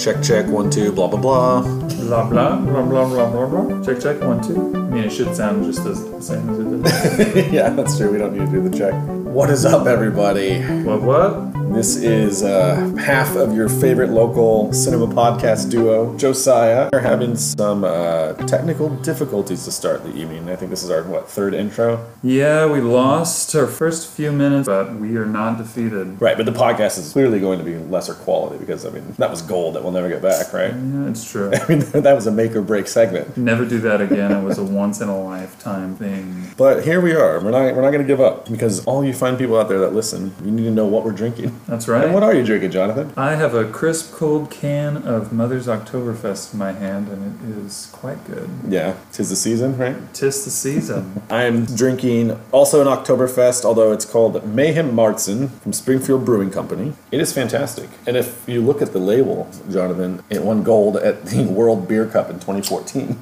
Check, check, one, two, blah, blah, blah. Blah blah blah blah blah blah blah. Check check one two. I mean, it should sound just as the same as it does. yeah, that's true. We don't need to do the check. What is up, everybody? what what? This is uh, half of your favorite local cinema podcast duo, Josiah. We're having some uh, technical difficulties to start the evening. I think this is our, what, third intro? Yeah, we lost our first few minutes, but we are not defeated. Right, but the podcast is clearly going to be lesser quality because, I mean, that was gold that we'll never get back, right? Yeah, it's true. I mean, that was a make or break segment. Never do that again. It was a once in a lifetime thing. But here we are. We're not, we're not going to give up because all you fine people out there that listen, you need to know what we're drinking. That's right. And what are you drinking, Jonathan? I have a crisp, cold can of Mother's Oktoberfest in my hand, and it is quite good. Yeah, tis the season, right? Tis the season. I am drinking also an Oktoberfest, although it's called Mayhem Märzen from Springfield Brewing Company. It is fantastic. And if you look at the label, Jonathan, it won gold at the World Beer Cup in 2014.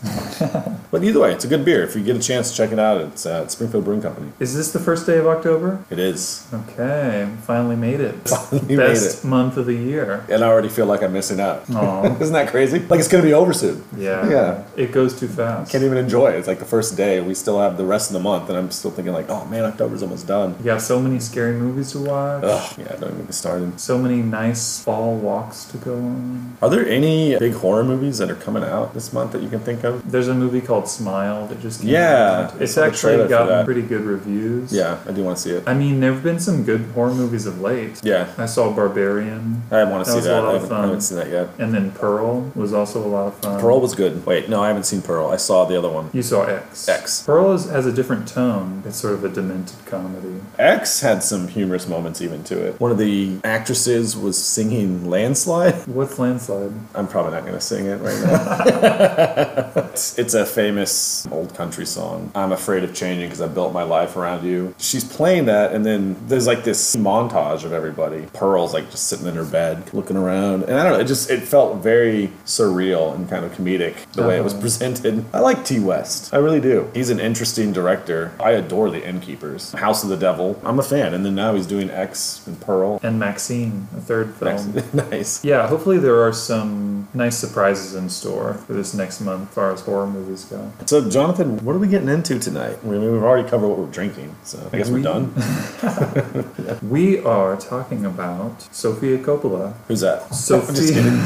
but either way, it's a good beer. If you get a chance to check it out, it's uh, at Springfield Brewing Company. Is this the first day of October? It is. Okay, finally made it. Finally Best month of the year. And I already feel like I'm missing out. Isn't that crazy? Like it's going to be over soon. Yeah. Yeah. It goes too fast. Can't even enjoy it. It's like the first day. We still have the rest of the month, and I'm still thinking like, oh man, October's almost done. You got so many scary movies to watch. Ugh, yeah, don't even get started. So many nice fall walks to go on. Are there any big horror movies that are coming out this month that you can think of? There's a movie called Smile that just came Yeah, out. It's actually gotten pretty good reviews. Yeah, I do want to see it. I mean, there have been some good horror movies of late. Yeah, I saw Barbarian. I want to That see was a that. lot I of haven't, I fun. haven't seen that yet. And then Pearl was also a lot of fun. Pearl was good. Wait, no, I haven't seen Pearl. I saw the other one. You saw X. X. Pearl is, has a different tone. It's sort of a demented comedy. X had some humorous moments even to it. One of the actresses was singing Landslide. What's Landslide? I'm probably not going to sing it right now. it's, it's a famous old country song. I'm afraid of changing because I built my life around you. She's playing that, and then there's like this montage of everybody. Pearl's like just sitting in her bed, looking around, and I don't know. It just it felt very surreal and kind of comedic the way it was Uh-huh. presented. I like Ti West. I really do. He's an interesting director. I adore The Innkeepers, House of the Devil. I'm a fan, and then now he's doing X and Pearl. And MaXXXine, a third film. nice. Yeah, hopefully there are some nice surprises in store for this next month as far as horror movies go. So, Jonathan, what are we getting into tonight? I mean, we've already covered what we're drinking, so I guess we're We- done. We are talking about Sofia Coppola. Who's that? Sofia kidding.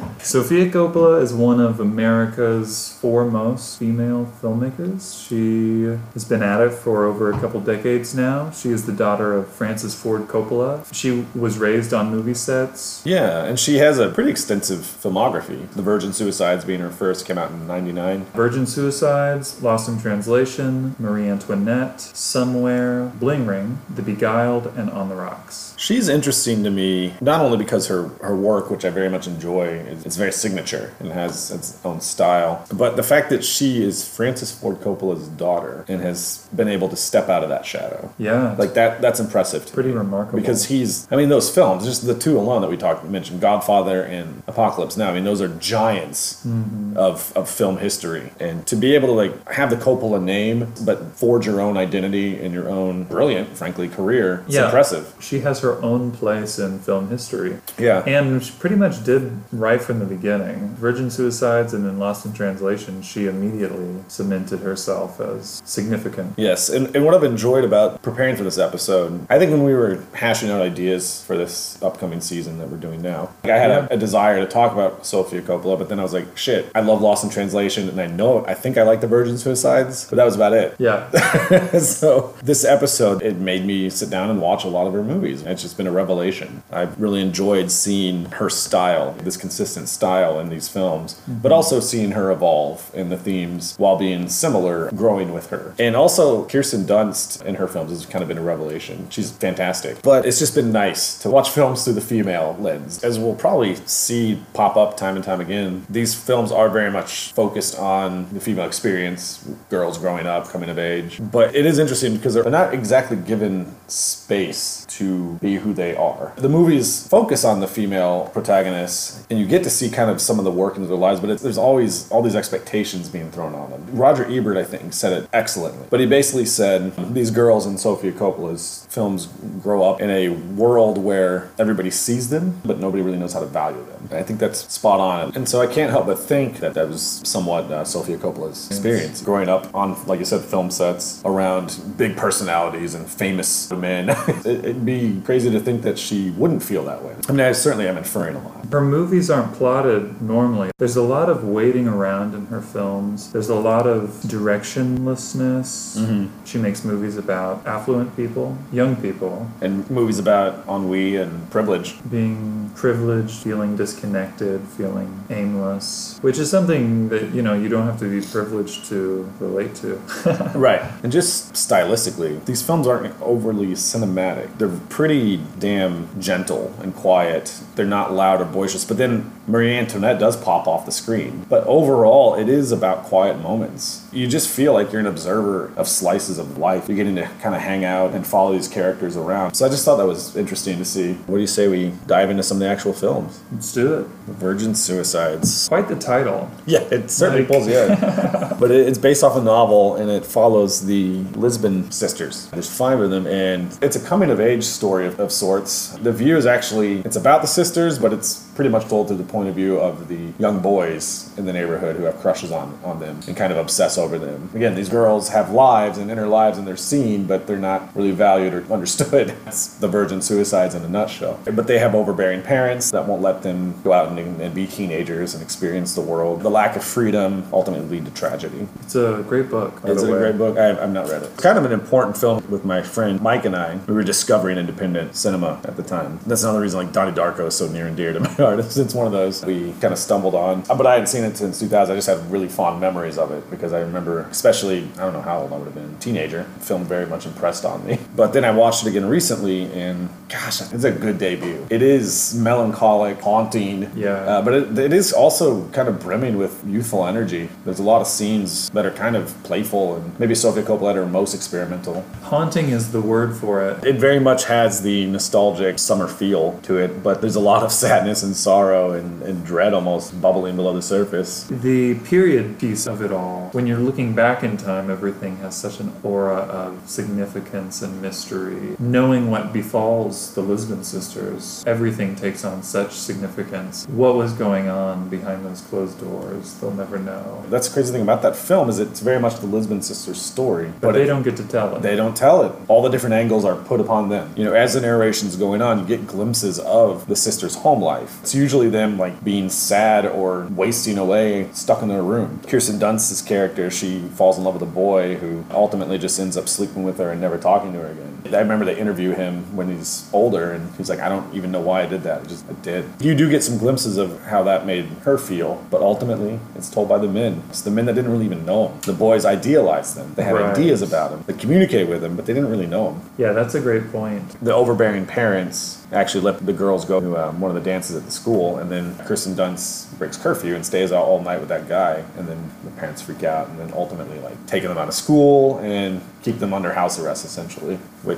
Sofia Coppola is one of America's foremost female filmmakers. She has been at it for over a couple decades now. She is the daughter of Francis Ford Coppola. She was raised on movie sets. Yeah, and she has a pretty extensive filmography. The Virgin Suicides being her first, came out in '99. Virgin Suicides, Lost in Translation, Marie Antoinette, Somewhere, Bling Ring, The Beguiled, and On the Rocks. She's interesting to me, not only because her, her work, which I very much enjoy, is it's very signature and has its own style, but the fact that she is Francis Ford Coppola's daughter and has been able to step out of that shadow. Yeah, Like that, that's impressive. To pretty me. remarkable. Because he's, I mean, those films, just the two alone that we talked, mentioned, Godfather and Apocalypse Now. I mean, those are giants Mm-hmm. of, of film history, and to be able to like have the Coppola name, but forge your own identity and your own brilliant, frankly, career, it's Yeah. impressive. she has her own place in film history. Yeah, And she pretty much did right from the beginning. Virgin Suicides and then Lost in Translation, she immediately cemented herself as significant. Yes, and, and what I've enjoyed about preparing for this episode, I think when we were hashing out ideas for this upcoming season that we're doing now, like, I had Yeah. a, a desire to talk about Sofia Coppola, but then I was like, shit, I love Lost in Translation, and I know, I think I like The Virgin Suicides, but that was about it. Yeah, so this episode, it made me sit down and watch a lot of her movies. It's just been a revelation. I've really enjoyed seeing her style, this consistent style in these films, but mm-hmm. also seeing her evolve in the themes while being similar, growing with her. And also Kirsten Dunst in her films has kind of been a revelation. She's fantastic. But it's just been nice to watch films through the female lens. As we'll probably see pop up time and time again, these films are very much focused on the female experience, girls growing up, coming of age. But it is interesting because they're not exactly given space to be who they are. The movies focus on the female protagonists, and you get to see kind of some of the work into their lives, but there's always all these expectations being thrown on them. Roger Ebert, I think, said it excellently. But he basically said these girls in Sofia Coppola's films grow up in a world where everybody sees them, but nobody really knows how to value them. I think that's spot on. And so I can't help but think that that was somewhat uh, Sofia Coppola's experience growing up on, like you said, film sets around big personalities and famous men. It- It'd be crazy to think that she wouldn't feel that way. I mean, I certainly am inferring a lot. Her movies aren't plotted normally. There's a lot of waiting around in her films. There's a lot of directionlessness. Mm-hmm. She makes movies about affluent people, young people, And movies about ennui and privilege. being privileged, feeling disconnected, feeling aimless, which is something that, you know, you don't have to be privileged to relate to. Right. And just stylistically, these films aren't overly cinematic. They're pretty damn gentle and quiet. They're not loud or boisterous. But then Marie Antoinette does pop off the screen. But overall, it is about quiet moments. You just feel like you're an observer of slices of life. You're getting to kind of hang out and follow these characters around. So I just thought that was interesting to see. What do you say we dive into some of the actual films? Let's do it. Virgin Suicides. Quite the title. Yeah, it certainly Like- pulls you in. but it's based off a novel and it follows the Lisbon sisters. There's five of them, and it's a coming of age story of, of sorts. The view is actually it's about the sisters, but it's pretty much told through the point of view of the young boys in the neighborhood who have crushes on, on them and kind of obsess over them. Again, these girls have lives and inner lives and they're seen, but they're not really valued or understood. That's the virgin suicides in a nutshell. But they have overbearing parents that won't let them go out and, and be teenagers and experience the world. The lack of freedom ultimately lead to tragedy. It's a great book. Is it a great book? I, I've not read it. It's kind of an important film with my friend Mike and I. We were discovering independent cinema at the time. That's another reason like Donnie Darko is so near and dear to my It's, one of those we kind of stumbled on. Uh, But I hadn't seen it since 2000. I just have really fond memories of it because I remember, especially, I don't know how old I would have been, teenager, film very much impressed on me. But then I watched it again recently and gosh, it's a good debut. It is melancholic, haunting. Yeah. Uh, but it, it is also kind of brimming with youthful energy. There's a lot of scenes that are kind of playful and maybe Sofia Coppola at her most experimental. Haunting is the word for it. It very much has the nostalgic summer feel to it, but there's a lot of sadness and sorrow and, and dread almost bubbling below the surface. The period piece of it all, when you're looking back in time, everything has such an aura of significance and mystery. Knowing what befalls the Lisbon sisters, everything takes on such significance. What was going on behind those closed doors, they'll never know. That's the crazy thing about that film is it's very much the Lisbon sisters story, But, they it- don't get to tell it. They don't tell it. All the different angles are put upon them. You know, as the narration's going on, you get glimpses of the sisters' home life. It's usually them like being sad or wasting away, stuck in their room. Kirsten Dunst's character, she falls in love with a boy who ultimately just ends up sleeping with her and never talking to her again. I remember they interview him when he's older, and he's like, "I don't even know why I did that. I just I did." You do get some glimpses of how that made her feel, but ultimately, it's told by the men. It's the men that didn't really even know him. The boys idealized them. They had Right. ideas about him. They communicated with him, but they didn't really know him yeah, that's a great point. the overbearing parents actually let the girls go to um, one of the dances at the school, and then Kristen Dunst breaks curfew and stays out all night with that guy, and then the parents freak out, and then ultimately like taking them out of school and keep them under house arrest essentially, which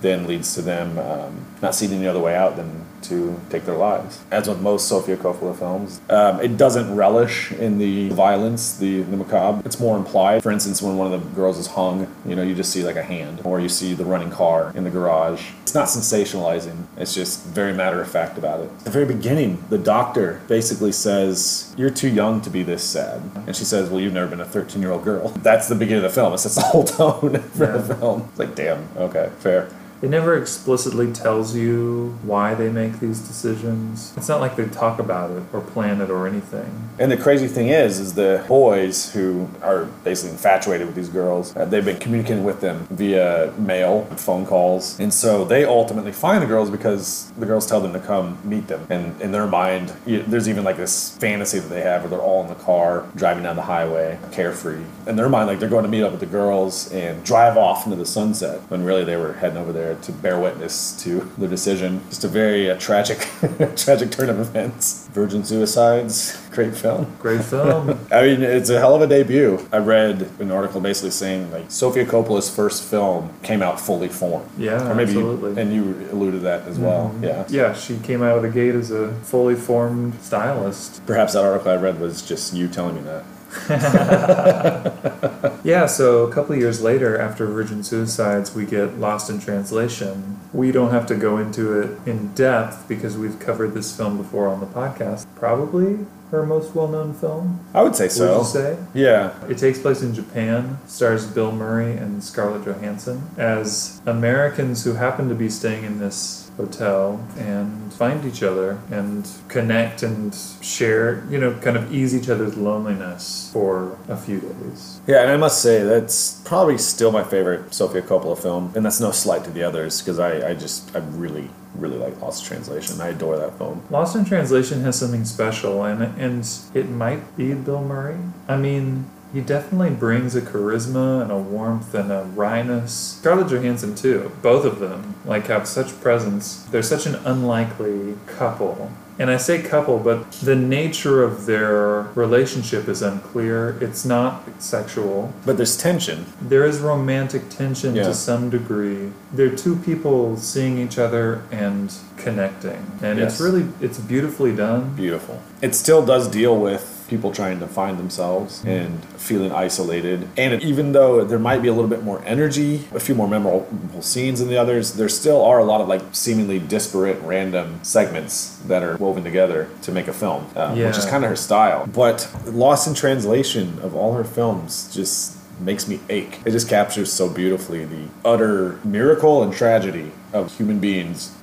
then leads to them um, not seeing any other way out than to take their lives. As with most Sofia Coppola films, um, it doesn't relish in the violence, the, the macabre. It's more implied. For instance, when one of the girls is hung, you know, you just see like a hand, or you see the running car in the garage. It's not sensationalizing. It's just very matter of fact about it. At the very beginning, the doctor basically says, "You're too young to be this sad," and she says, "Well, you've never been a 13 year old girl." That's the beginning of the film. It sets the whole tone for the film. It's like, damn, okay, fair. It never explicitly tells you why they make these decisions. It's not like they talk about it or plan it or anything. And the crazy thing is, is the boys who are basically infatuated with these girls, uh, they've been communicating with them via mail, phone calls, and so they ultimately find the girls because the girls tell them to come meet them. And in their mind, y- there's even like this fantasy that they have where they're all in the car driving down the highway, carefree. In their mind, like they're going to meet up with the girls and drive off into the sunset when really they were heading over there there to bear witness to the decision. Just a very uh, tragic, tragic turn of events. Virgin Suicides, great film. Great film. I mean, it's a hell of a debut. I read an article basically saying like Sofia Coppola's first film came out fully formed. Yeah, or maybe you- absolutely. and you alluded to that as well. Yeah. yeah, she came out of the gate as a fully formed stylist. Perhaps that article I read was just you telling me that. Yeah, so a couple of years later, after Virgin Suicides, we get Lost in Translation. We don't have to go into it in depth because we've covered this film before on the podcast. Probably her most well known film, I would say so. would you say? Yeah. It takes place in Japan, stars Bill Murray and Scarlett Johansson as Americans who happen to be staying in this hotel and find each other and connect and share, you know, kind of ease each other's loneliness for a few days. Yeah, and I must say that's probably still my favorite Sofia Coppola film, and that's no slight to the others because I, I just I really really like Lost in Translation. I adore that film. Lost in Translation has something special, and and it might be Bill Murray. I mean, he definitely brings a charisma and a warmth and a wryness. Scarlett Johansson too. Both of them like have such presence. They're such an unlikely couple. And I say couple, but the nature of their relationship is unclear. It's not sexual. But there's tension. There is romantic tension Yeah. to some degree. They're two people seeing each other and connecting. And Yes. it's really it's beautifully done. Beautiful. It still does deal with people trying to find themselves and feeling isolated. And even though there might be a little bit more energy, a few more memorable scenes than the others, there still are a lot of like seemingly disparate, random segments that are woven together to make a film, um, which is kind of her style. But Lost in Translation of all her films just makes me ache. It just captures so beautifully the utter miracle and tragedy of human beings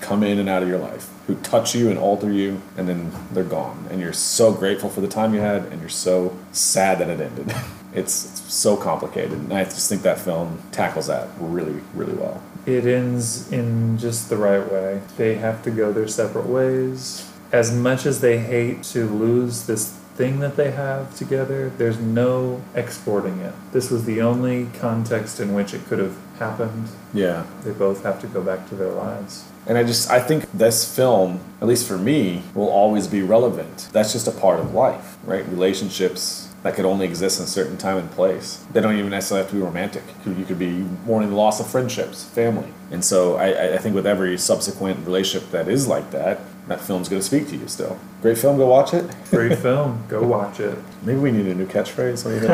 come in and out of your life, who touch you and alter you, and then they're gone. And you're so grateful for the time you had, and you're so sad that it ended. It's, it's so complicated, and I just think that film tackles that really, really well. It ends in just the right way. They have to go their separate ways. As much as they hate to lose this thing that they have together, there's no exporting it. This was the only context in which it could have happened. Yeah. They both have to go back to their lives. And I just I think this film, at least for me, will always be relevant. That's just a part of life, right? Relationships that could only exist in a certain time and place. They don't even necessarily have to be romantic. You could- be mourning the loss of friendships, family. And so I, I- I think with every subsequent relationship that is like that, that film's going to speak to you still. Great film, go watch it. Great film. Go watch it. Maybe we need a new catchphrase. What do you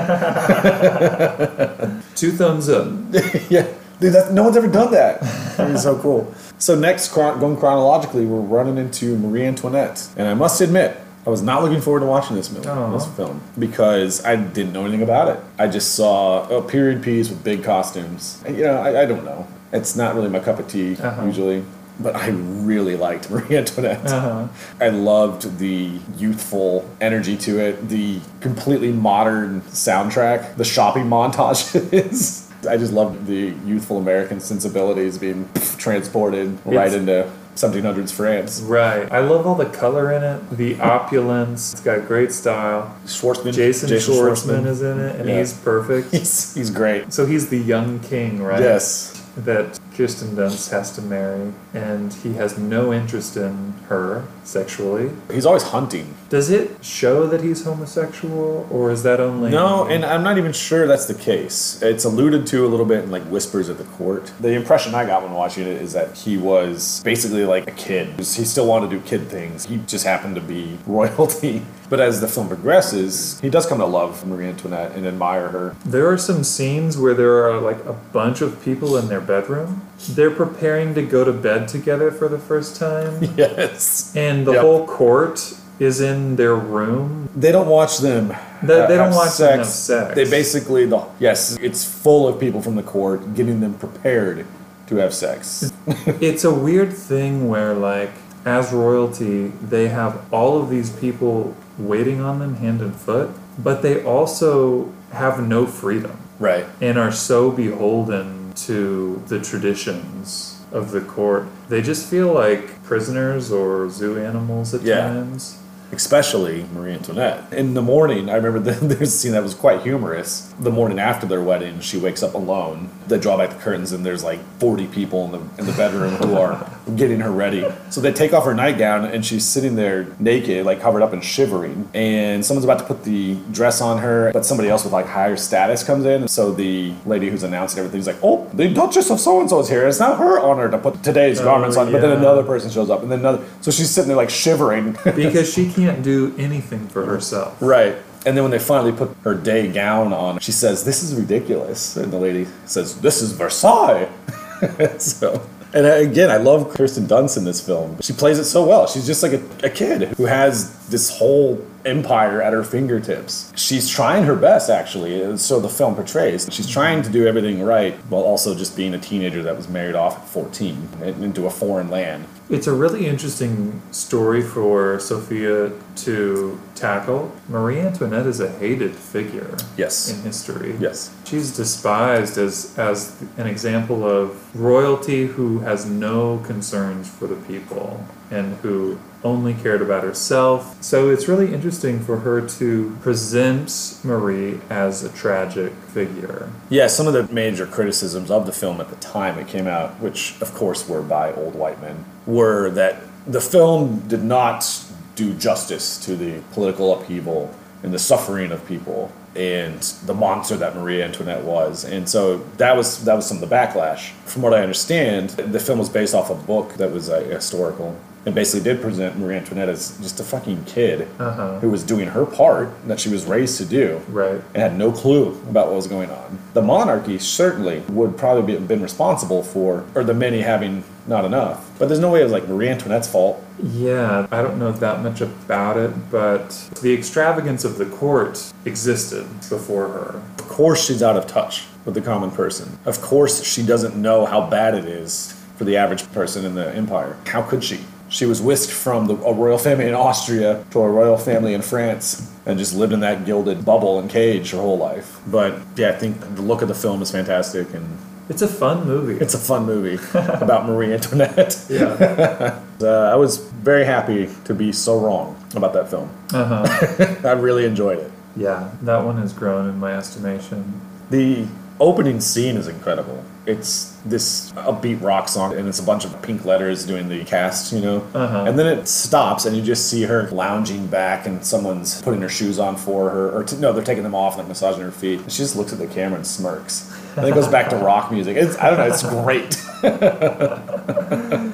think? Two thumbs up. yeah, dude, that, no one's ever done that. That'd so cool. So next, going chronologically, we're running into Marie Antoinette, and I must admit, I was not looking forward to watching this movie, this film, because I didn't know anything about it. I just saw a period piece with big costumes. And, you know, I, I don't know. It's not really my cup of tea Uh-huh. usually. But I really liked Marie Antoinette. Uh-huh. I loved the youthful energy to it, the completely modern soundtrack, the shopping montages. I just loved the youthful American sensibilities being transported right It's- into 1700s France. Right. I love all the color in it, the opulence. It's got great style. Schwartzman, Jason, Schwartzman is in it, and Yeah. he's perfect. He's, he's great. So he's the young king, right? Yes. That Kirsten Dunst has to marry, and he has no interest in her sexually. He's always hunting. Does it show that he's homosexual, or is that only No, and I'm not even sure that's the case. It's alluded to a little bit in like whispers at the court. The impression I got when watching it is that he was basically like a kid. He still wanted to do kid things. He just happened to be royalty. But as the film progresses, he does come to love Marie Antoinette and admire her. There are some scenes where there are like a bunch of people in their bedroom. They're preparing to go to bed together for the first time, Yes. and the Yep. whole court is in their room. They don't watch them. They- they don't watch them have sex. They basically the yes, it's full of people from the court getting them prepared to have sex. it's a weird thing where like as royalty they have all of these people waiting on them hand and foot but they also have no freedom right. and are so beholden to the traditions of the court they just feel like prisoners or zoo animals at Yeah. times especially Marie Antoinette. In the morning, I remember there's a scene that was quite humorous. The morning after their wedding, she wakes up alone. They draw back the curtains, and there's like 40 people in the in the bedroom who are getting her ready. So they take off her nightgown, and she's sitting there naked, like covered up and shivering. And someone's about to put the dress on her, but somebody else with like higher status comes in. So the lady who's announcing everything's like, "Oh, the Duchess of so and so is here. It's not her honor to put today's Oh, garments on." But then another person shows up, and then another. So she's sitting there like shivering. because she can't do anything for herself. Right. And then when they finally put her day gown on, she says, This is ridiculous. And the lady says, This is Versailles. so. And uh, again, I love Kirsten Dunst in this film. She plays it so well. She's just like a, a kid who has this whole empire at her fingertips. She's trying her best, actually, uh, so the film portrays. She's trying to do everything right while also just being a teenager that was married off at 14 into a foreign land. It's a really interesting story for Sofia to tackle. Marie Antoinette is a hated figure Yes. in history. Yes. She's despised as, as an example of royalty who has no concerns for the people and who only cared about herself. So it's really interesting for her to present Marie as a tragic figure. Yeah, some of the major criticisms of the film at the time it came out, which of course were by old white men, were that the film did not do justice to the political upheaval and the suffering of people and the monster that Marie Antoinette was. And so that was that was some of the backlash. From what I understand, the film was based off a book that was uh, historical and basically did present Marie Antoinette as just a fucking kid Uh-huh. who was doing her part that she was raised to do Right. and had no clue about what was going on. The monarchy certainly would probably be, been responsible for, or the many having not enough. But there's no way it was like Marie Antoinette's fault. Yeah, I don't know that much about it, but the extravagance of the court existed before her. Of course, she's out of touch with the common person. Of course, she doesn't know how bad it is for the average person in the empire. How could she? She was whisked from the, a royal family in Austria to a royal family in France and just lived in that gilded bubble and cage her whole life. But yeah, I think the look of the film is fantastic and It's a fun movie. it's a fun movie about Marie Antoinette. yeah. Uh, I was very happy to be so wrong about that film. Uh huh. I really enjoyed it. Yeah, that one has grown in my estimation. The opening scene is incredible. It's this upbeat rock song, and it's a bunch of pink letters doing the cast, you know? Uh-huh. And then it stops, and you just see her lounging back, and someone's putting her shoes on for her. Or t- no, they're taking them off, like massaging her feet. And she just looks at the camera and smirks. And it goes back to rock music. It's, I don't know, it's great.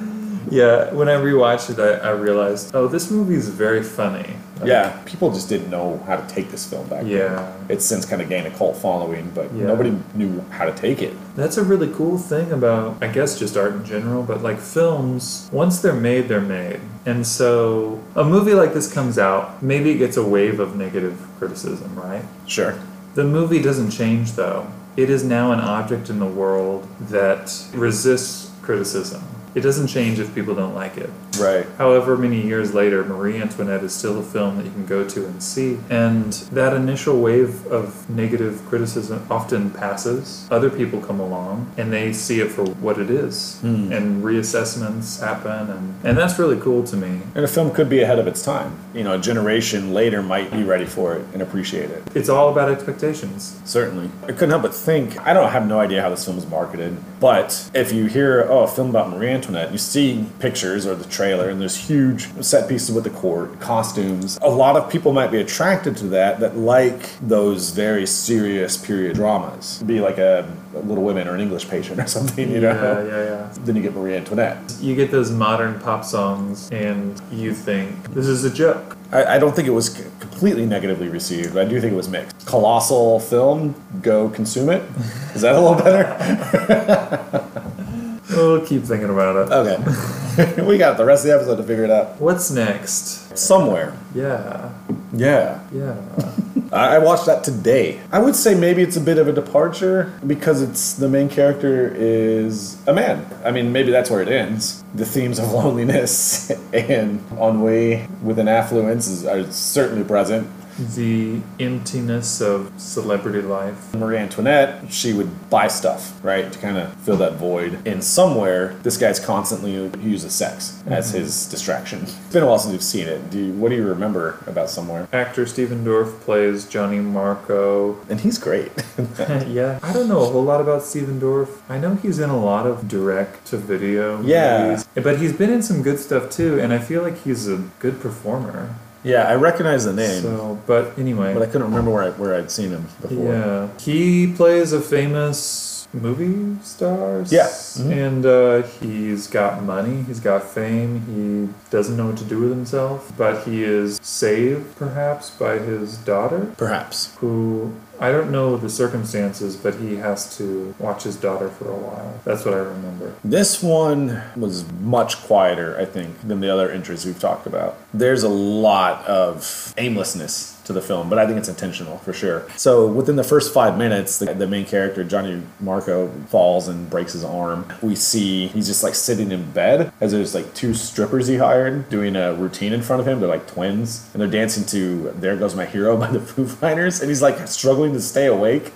Yeah, when I rewatched it, I, I realized, oh, this movie is very funny. Like, yeah, people just didn't know how to take this film back then. Yeah. It's since kind of gained a cult following, but Yeah. nobody knew how to take it. That's a really cool thing about, I guess, just art in general, but like films, once they're made, they're made. And so a movie like this comes out, maybe it gets a wave of negative criticism, right? Sure. The movie doesn't change though. It is now an object in the world that resists criticism. It doesn't change if people don't like it. Right. However, many years later, Marie Antoinette is still a film that you can go to and see. And that initial wave of negative criticism often passes. Other people come along and they see it for what it is. Hmm. And reassessments happen. And, and that's really cool to me. And a film could be ahead of its time. You know, a generation later might be ready for it and appreciate it. It's all about expectations. Certainly. I couldn't help but think, I don't have no idea how this film is marketed, but if you hear, oh, a film about Marie Antoinette, you see pictures or the trailer, and there's huge set pieces with the court, costumes. A lot of people might be attracted to that that like those very serious period dramas. Be like a, a Little Women or an English patient or something, you know? Yeah, yeah, yeah. Then you get Marie Antoinette. You get those modern pop songs and you think, this is a joke. I, I don't think it was completely negatively received. I do think it was mixed. Colossal film, go consume it. Is that a little better? We'll keep thinking about it. Okay. we got the rest of the episode to figure it out. What's next? Somewhere. Yeah, Yeah. yeah. I watched that today. I would say maybe it's a bit of a departure because it's the main character is a man. I mean, maybe that's where it ends. The themes of loneliness and ennui with an affluence is, are certainly present. The emptiness of celebrity life. Marie Antoinette, she would buy stuff, right, to kind of fill that void. And somewhere, this guy's constantly he uses sex as mm-hmm. his distraction. It's been a while since we've seen it. Do you, what do you remember about somewhere? Actor Stephen Dorff plays Johnny Marco. And he's great. yeah, I don't know a whole lot about Stephen Dorff. I know he's in a lot of direct to video Yeah. movies, but he's been in some good stuff too, and I feel like he's a good performer. Yeah, I recognize the name, So, but anyway, but I couldn't remember where I, where I'd seen him before. Yeah, he plays a famous movie star. Yeah. Mhm. and uh, he's got money. He's got fame. He doesn't know what to do with himself, but he is saved perhaps by his daughter, Perhaps. who. I don't know the circumstances, but he has to watch his daughter for a while. That's what I remember. This one was much quieter, I think, than the other entries we've talked about. There's a lot of aimlessness to the film, but I think it's intentional for sure. So within the first five minutes, the, the main character, Johnny Marco, falls and breaks his arm. We see he's just like sitting in bed as there's like two strippers he hired doing a routine in front of him. They're like twins and they're dancing to There Goes My Hero by the Foo Fighters. And he's like struggling to stay awake.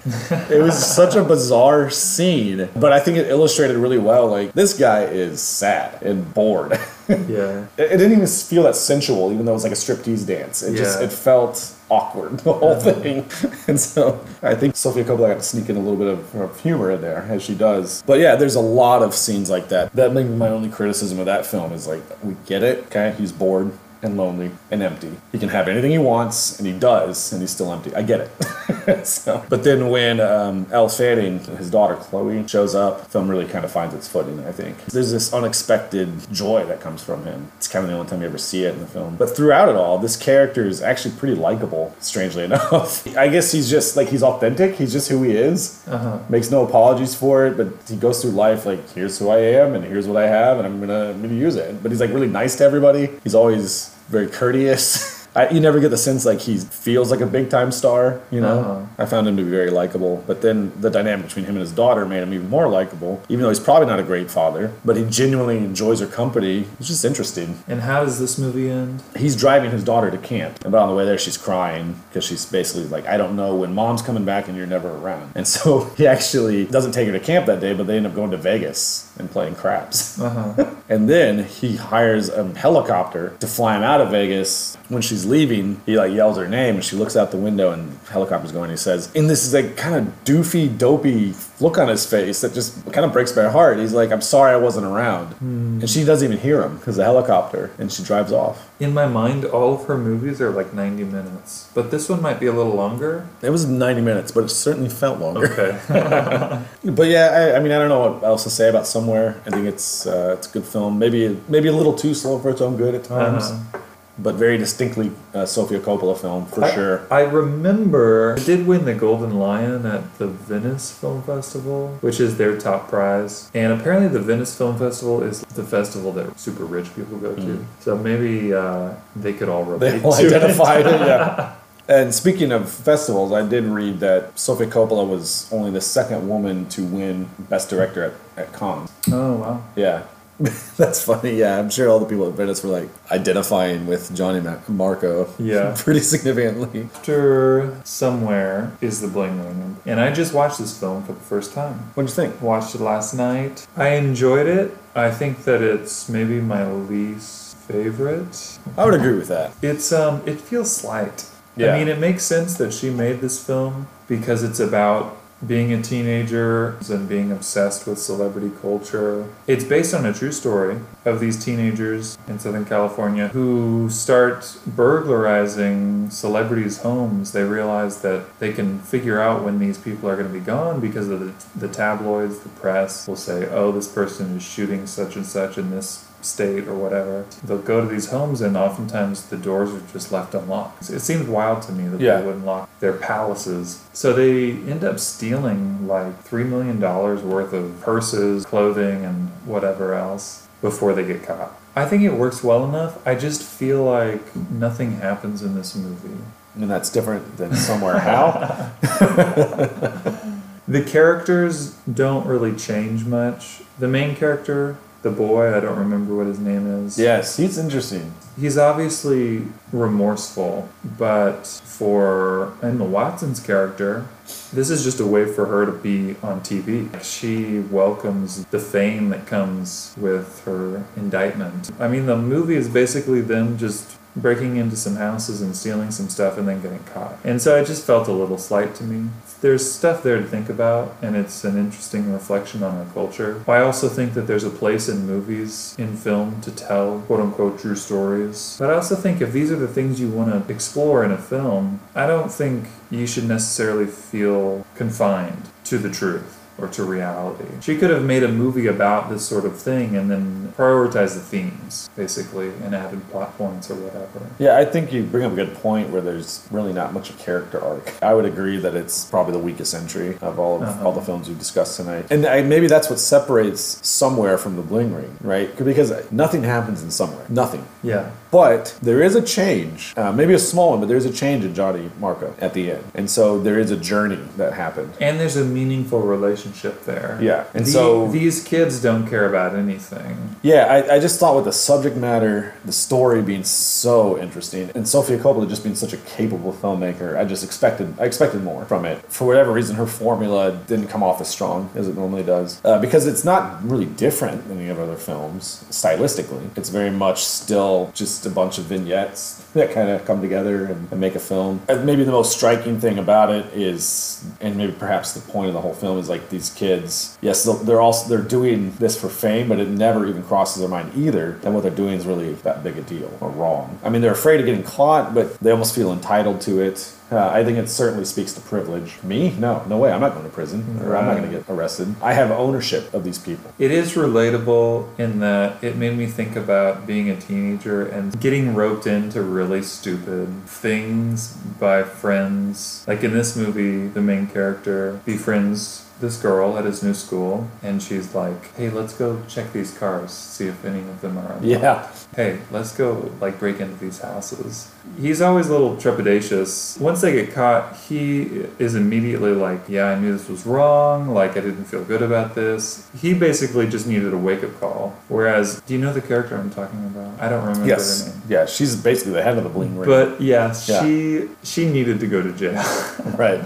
it was such a bizarre scene, but I think it illustrated really well. Like, this guy is sad and bored. Yeah. it didn't even feel that sensual, even though it was like a striptease dance. It just, it felt awkward, the whole thing. and so I think Sofia Coppola got to sneak in a little bit of, of humor in there, as she does. But yeah, there's a lot of scenes like that. That may be my only criticism of that film is like, we get it, okay? He's bored and lonely and empty. He can have anything he wants, and he does, and he's still empty. I get it. so, but then when um, Elle Fanning, his daughter Chloe, shows up, the film really kind of finds its footing. I think there's this unexpected joy that comes from him. It's kind of the only time you ever see it in the film. But throughout it all, this character is actually pretty likable. Strangely enough, I guess he's just like he's authentic. He's just who he is. Uh-huh. Makes no apologies for it, but he goes through life like, here's who I am, and here's what I have, and I'm gonna, I'm gonna use it. But he's like really nice to everybody. He's always very courteous. I, you never get the sense like he feels like a big time star, you know. Uh-huh. I found him to be very likable, but then the dynamic between him and his daughter made him even more likable. Even though he's probably not a great father, but he genuinely enjoys her company. It's just interesting. And how does this movie end? He's driving his daughter to camp, but on the way there, she's crying because she's basically like, I don't know when mom's coming back and you're never around. And so he actually doesn't take her to camp that day, but they end up going to Vegas and playing craps. Uh-huh. And then he hires a helicopter to fly him out of Vegas. When she's leaving, he like yells her name and she looks out the window and the helicopter's going. And He says, in this is like kind of doofy, dopey look on his face that just kind of breaks my heart. He's like, I'm sorry I wasn't around. And she doesn't even hear him because the helicopter and she drives off. In my mind, all of her movies are like 90 minutes, but this one might be a little longer. It was 90 minutes, but it certainly felt longer. Okay. But yeah, I, I mean, I don't know what else to say about Somewhere. I think it's uh, it's a good film. Maybe maybe a little too slow for its own good at times, Uh-huh. But very distinctly uh, Sofia Coppola film for I- sure. I remember it did win the Golden Lion at the Venice Film Festival, which is their top prize. And apparently, the Venice Film Festival is the festival that super rich people go to. So maybe uh, they could all relate Mm. They all to it. it. Yeah. And speaking of festivals, I did read that Sofia Coppola was only the second woman to win Best Director at, at Cannes. Oh wow! Yeah. That's funny. Yeah, I'm sure all the people at Venice were like identifying with Johnny Ma- Marco. Yeah. pretty significantly. After somewhere is the Bling Ring, and I just watched this film for the first time. What'd you think? Watched it last night. I enjoyed it. I think that it's maybe my least favorite. I would agree with that. It's um it feels slight. Yeah. I mean it makes sense that she made this film because it's about being a teenager and being obsessed with celebrity culture. It's based on a true story of these teenagers in Southern California who start burglarizing celebrities' homes. They realize that they can figure out when these people are going to be gone because of the, the tabloids, the press will say, oh, this person is shooting such and such in this state or whatever. They'll go to these homes and oftentimes the doors are just left unlocked. It seems wild to me that Yeah. they wouldn't lock their palaces. So they end up stealing like $3 million worth of purses, clothing, and whatever else before they get caught. I think it works well enough. I just feel like nothing happens in this movie. And that's different than somewhere how. The characters don't really change much. The main character, the boy. I don't remember what his name is. Yes, he's interesting. He's obviously remorseful, but for Emma Watson's character, this is just a way for her to be on TV. She welcomes the fame that comes with her indictment. I mean, the movie is basically them just breaking into some houses and stealing some stuff and then getting caught. And so it just felt a little slight to me. There's stuff there to think about, and it's an interesting reflection on our culture. I also think that there's a place in movies, in film, to tell quote unquote true stories. But I also think if these are the things you want to explore in a film, I don't think you should necessarily feel confined to the truth or to reality. She could have made a movie about this sort of thing and then prioritized the themes, basically, and added plot points or whatever. Yeah, I think you bring up a good point where there's really not much of character arc. I would agree that it's probably the weakest entry of all of Uh-huh. all the films we've discussed tonight, and I, maybe that's what separates somewhere from the Bling Ring, right? Because nothing happens in somewhere, nothing. Yeah. But there is a change, uh, maybe a small one, but there's a change in Johnny Marco at the end, and so there is a journey that happened. And there's a meaningful relationship there. Yeah, and The- so these kids don't care about anything. Yeah, I, I just thought with the subject matter, the story being so interesting, and Sofia Coppola just being such a capable filmmaker, I just expected I expected more from it. For whatever reason, her formula didn't come off as strong as it normally does, uh, because it's not really different than any of other films stylistically. It's very much still just a bunch of vignettes that kind of come together and, and make a film. And maybe the most striking thing about it is, and maybe perhaps the point of the whole film is like these kids. Yes, they're also they're doing this for fame, but it never even crosses their mind either that what they're doing is really that big a deal or wrong. I mean, they're afraid of getting caught, but they almost feel entitled to it. Uh, I think it certainly speaks to privilege. Me? No, no way. I'm not going to prison, or I'm not going to get arrested. I have ownership of these people. It is relatable in that it made me think about being a teenager and getting roped into really stupid things by friends. Like in this movie, the main character befriends this girl at his new school, and she's like, "Hey, let's go check these cars, see if any of them are." unlocked." Yeah, hey, let's go like break into these houses. He's always a little trepidatious. Once they get caught, he is immediately like, yeah, I knew this was wrong. Like, I didn't feel good about this. He basically just needed a wake up call. Whereas, do you know the character I'm talking about? I don't remember her yes, name. yeah. She's basically the head of the bling ring. But yeah, Yeah. she she needed to go to jail right.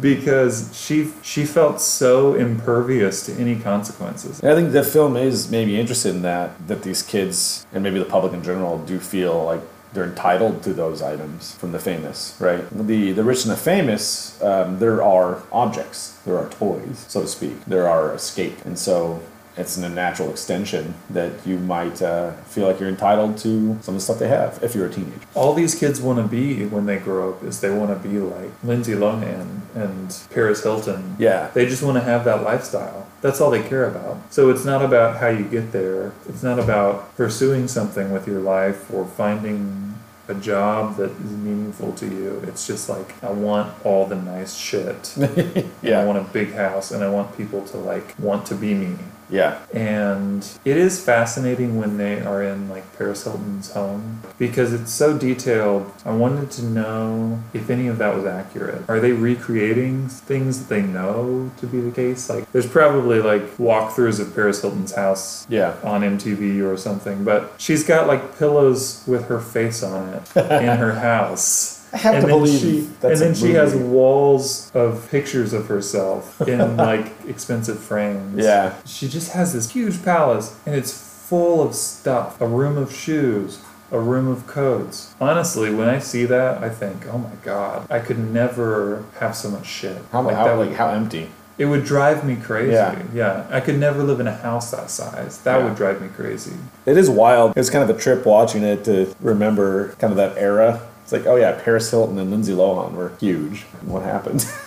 Because she she felt so impervious to any consequences. And I think the film is maybe interested in that that these kids and maybe the public in general do feel like they're entitled to those items from the famous, right? The the rich and the famous, um, there are objects, there are toys, so to speak, there are escape, and so it's a natural extension that you might uh, feel like you're entitled to some of the stuff they have if you're a teenager. all these kids want to be when they grow up is they want to be like Lindsay Lohan and Paris Hilton. Yeah, They just want to have that lifestyle. That's all they care about. So it's not about how you get there. It's not about pursuing something with your life or finding a job that is meaningful to you. It's just like I want all the nice shit. And I want a big house and I want people to like want to be me. Yeah. And it is fascinating when they are in like Paris Hilton's home because it's so detailed. I wanted to know if any of that was accurate. Are they recreating things that they know to be the case? Like, there's probably like walkthroughs of Paris Hilton's house Yeah, on MTV or something, but she's got like pillows with her face on it in her house. I have and to believe she, that's and then she has walls of pictures of herself in like expensive frames. Yeah. She just has this huge palace and it's full of stuff. A room of shoes, a room of coats. Honestly, when I see that, I think, oh my god, I could never have so much shit. how like how like how empty. it would drive me crazy. Yeah. yeah. I could never live in a house that size. That Yeah. would drive me crazy. It is wild. It's kind of a trip watching it to remember kind of that era. It's like, oh yeah, Paris Hilton and Lindsay Lohan were huge. What happened?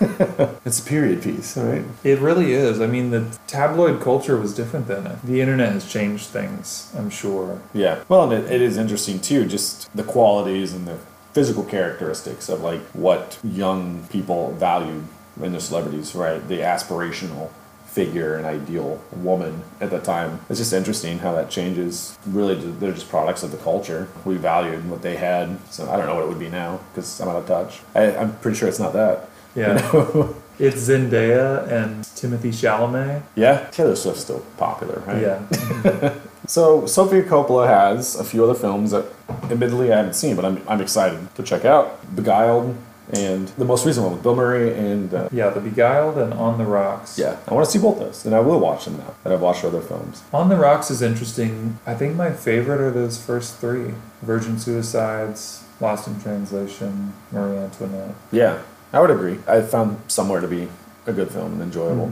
it's a period piece, right? It really is. I mean, the tabloid culture was different then. The internet has changed things, I'm sure. Yeah. Well, and it, it is interesting too, just the qualities and the physical characteristics of like what young people valued in their celebrities, right? The aspirational figure an ideal woman at the time. It's just interesting how that changes. Really, they're just products of the culture. We valued what they had, so I don't know what it would be now because I'm out of touch. I, I'm pretty sure it's not that. Yeah. It's Zendaya and Timothée Chalamet. Yeah, Taylor Swift's still popular, right? Yeah. Mm-hmm. So Sofia Coppola has a few other films that, admittedly, I haven't seen, but I'm, I'm excited to check out. Beguiled and the most recent one with Bill Murray and uh, yeah, The Beguiled and On the Rocks. yeah, I want to see both those, and I will watch them now that I've watched other films. On the Rocks is interesting. I think my favorite are those first three Virgin Suicides, Lost in Translation, Marie Antoinette. Yeah, I would agree. I found Somewhere to be a good film and enjoyable.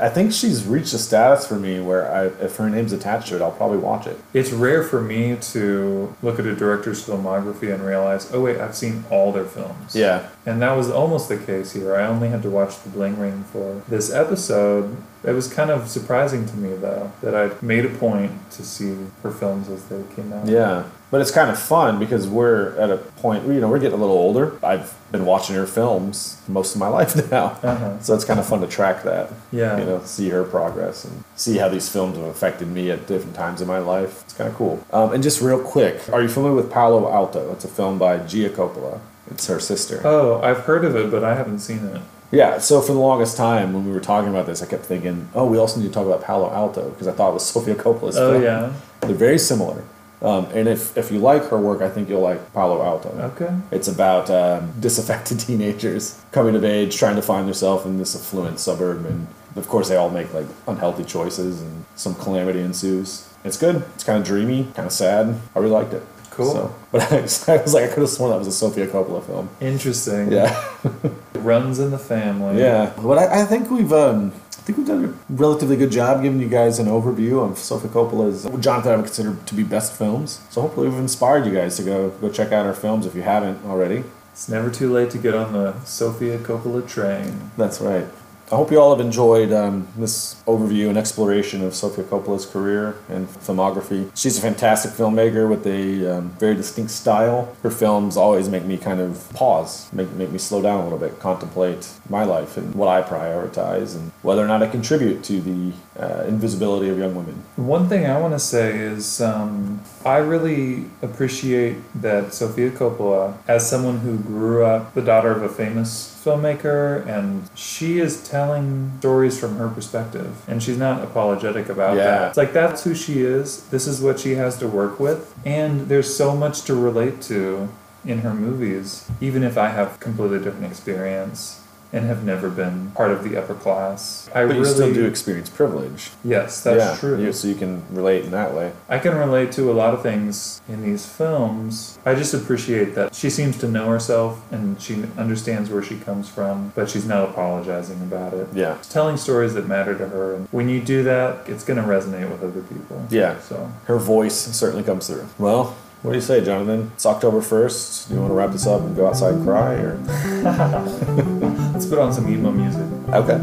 I think she's reached a status for me where I, if her name's attached to it, I'll probably watch it. It's rare for me to look at a director's filmography and realize, oh, wait, I've seen all their films. Yeah, And that was almost the case here. I only had to watch The Bling Ring for this episode. It was kind of surprising to me, though, that I made a point to see her films as they came out. yeah. But it's kind of fun because we're at a point, you know, we're getting a little older. I've been watching her films most of my life now. Uh-huh. So it's kind of fun to track that. Yeah. You know, see her progress and see how these films have affected me at different times in my life. It's kind of cool. Um, and just real quick, are you familiar with Palo Alto? It's a film by Gia Coppola. It's her sister. Oh, I've heard of it, but I haven't seen it. Yeah, so for the longest time when we were talking about this, I kept thinking, oh, we also need to talk about Palo Alto because I thought it was Sofia Coppola's Oh, film. yeah. They're very similar. Um, and if, if you like her work, I think you'll like Palo Alto. Okay. It's about um, disaffected teenagers coming of age, trying to find themselves in this affluent suburb, and of course they all make like unhealthy choices, and some calamity ensues. It's good. It's kind of dreamy, kind of sad. I really liked it. Cool. So, but I was, I was like, I could have sworn that was a Sofia Coppola film. Interesting. Yeah, It runs in the family. yeah. But I, I think we've um, think we've done a relatively good job giving you guys an overview of Sofia Coppola's what Jonathan I would consider to be best films. So hopefully we've inspired you guys to go go check out our films if you haven't already. It's never too late to get on the Sofia Coppola train. That's right. I hope you all have enjoyed um, this overview and exploration of Sofia Coppola's career and filmography. She's a fantastic filmmaker with a um, very distinct style. Her films always make me kind of pause, make, make me slow down a little bit, contemplate my life and what I prioritize and whether or not I contribute to the uh, invisibility of young women. One thing I want to say is um, I really appreciate that Sofia Coppola, as someone who grew up the daughter of a famous filmmaker, and she is telling stories from her perspective, and she's not apologetic about Yeah. that. It's like that's who she is. This is what she has to work with, and there's so much to relate to in her movies, even if I have completely different experience and have never been part of the upper class. I But really you still do experience privilege. Yes, that's yeah, true. you- so you can relate in that way. I can relate to a lot of things in these films. I just appreciate that she seems to know herself and she understands where she comes from, but she's not apologizing about it. Yeah. She's telling stories that matter to her, and when you do that, it's going to resonate with other people. Yeah. So, Her voice certainly comes through. Well, what do you say, Jonathan? It's October 1st. Do you want to wrap this up and go outside and cry? or let's put on some emo music. Okay.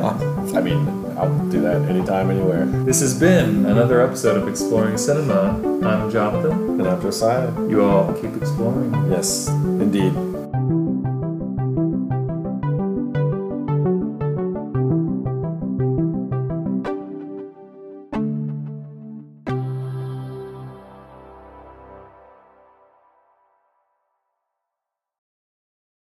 Uh, I mean, I'll do that anytime, anywhere. This has been another episode of Exploring Cinema. I'm Jonathan. And I'm Josiah. You all keep exploring. Yes, indeed.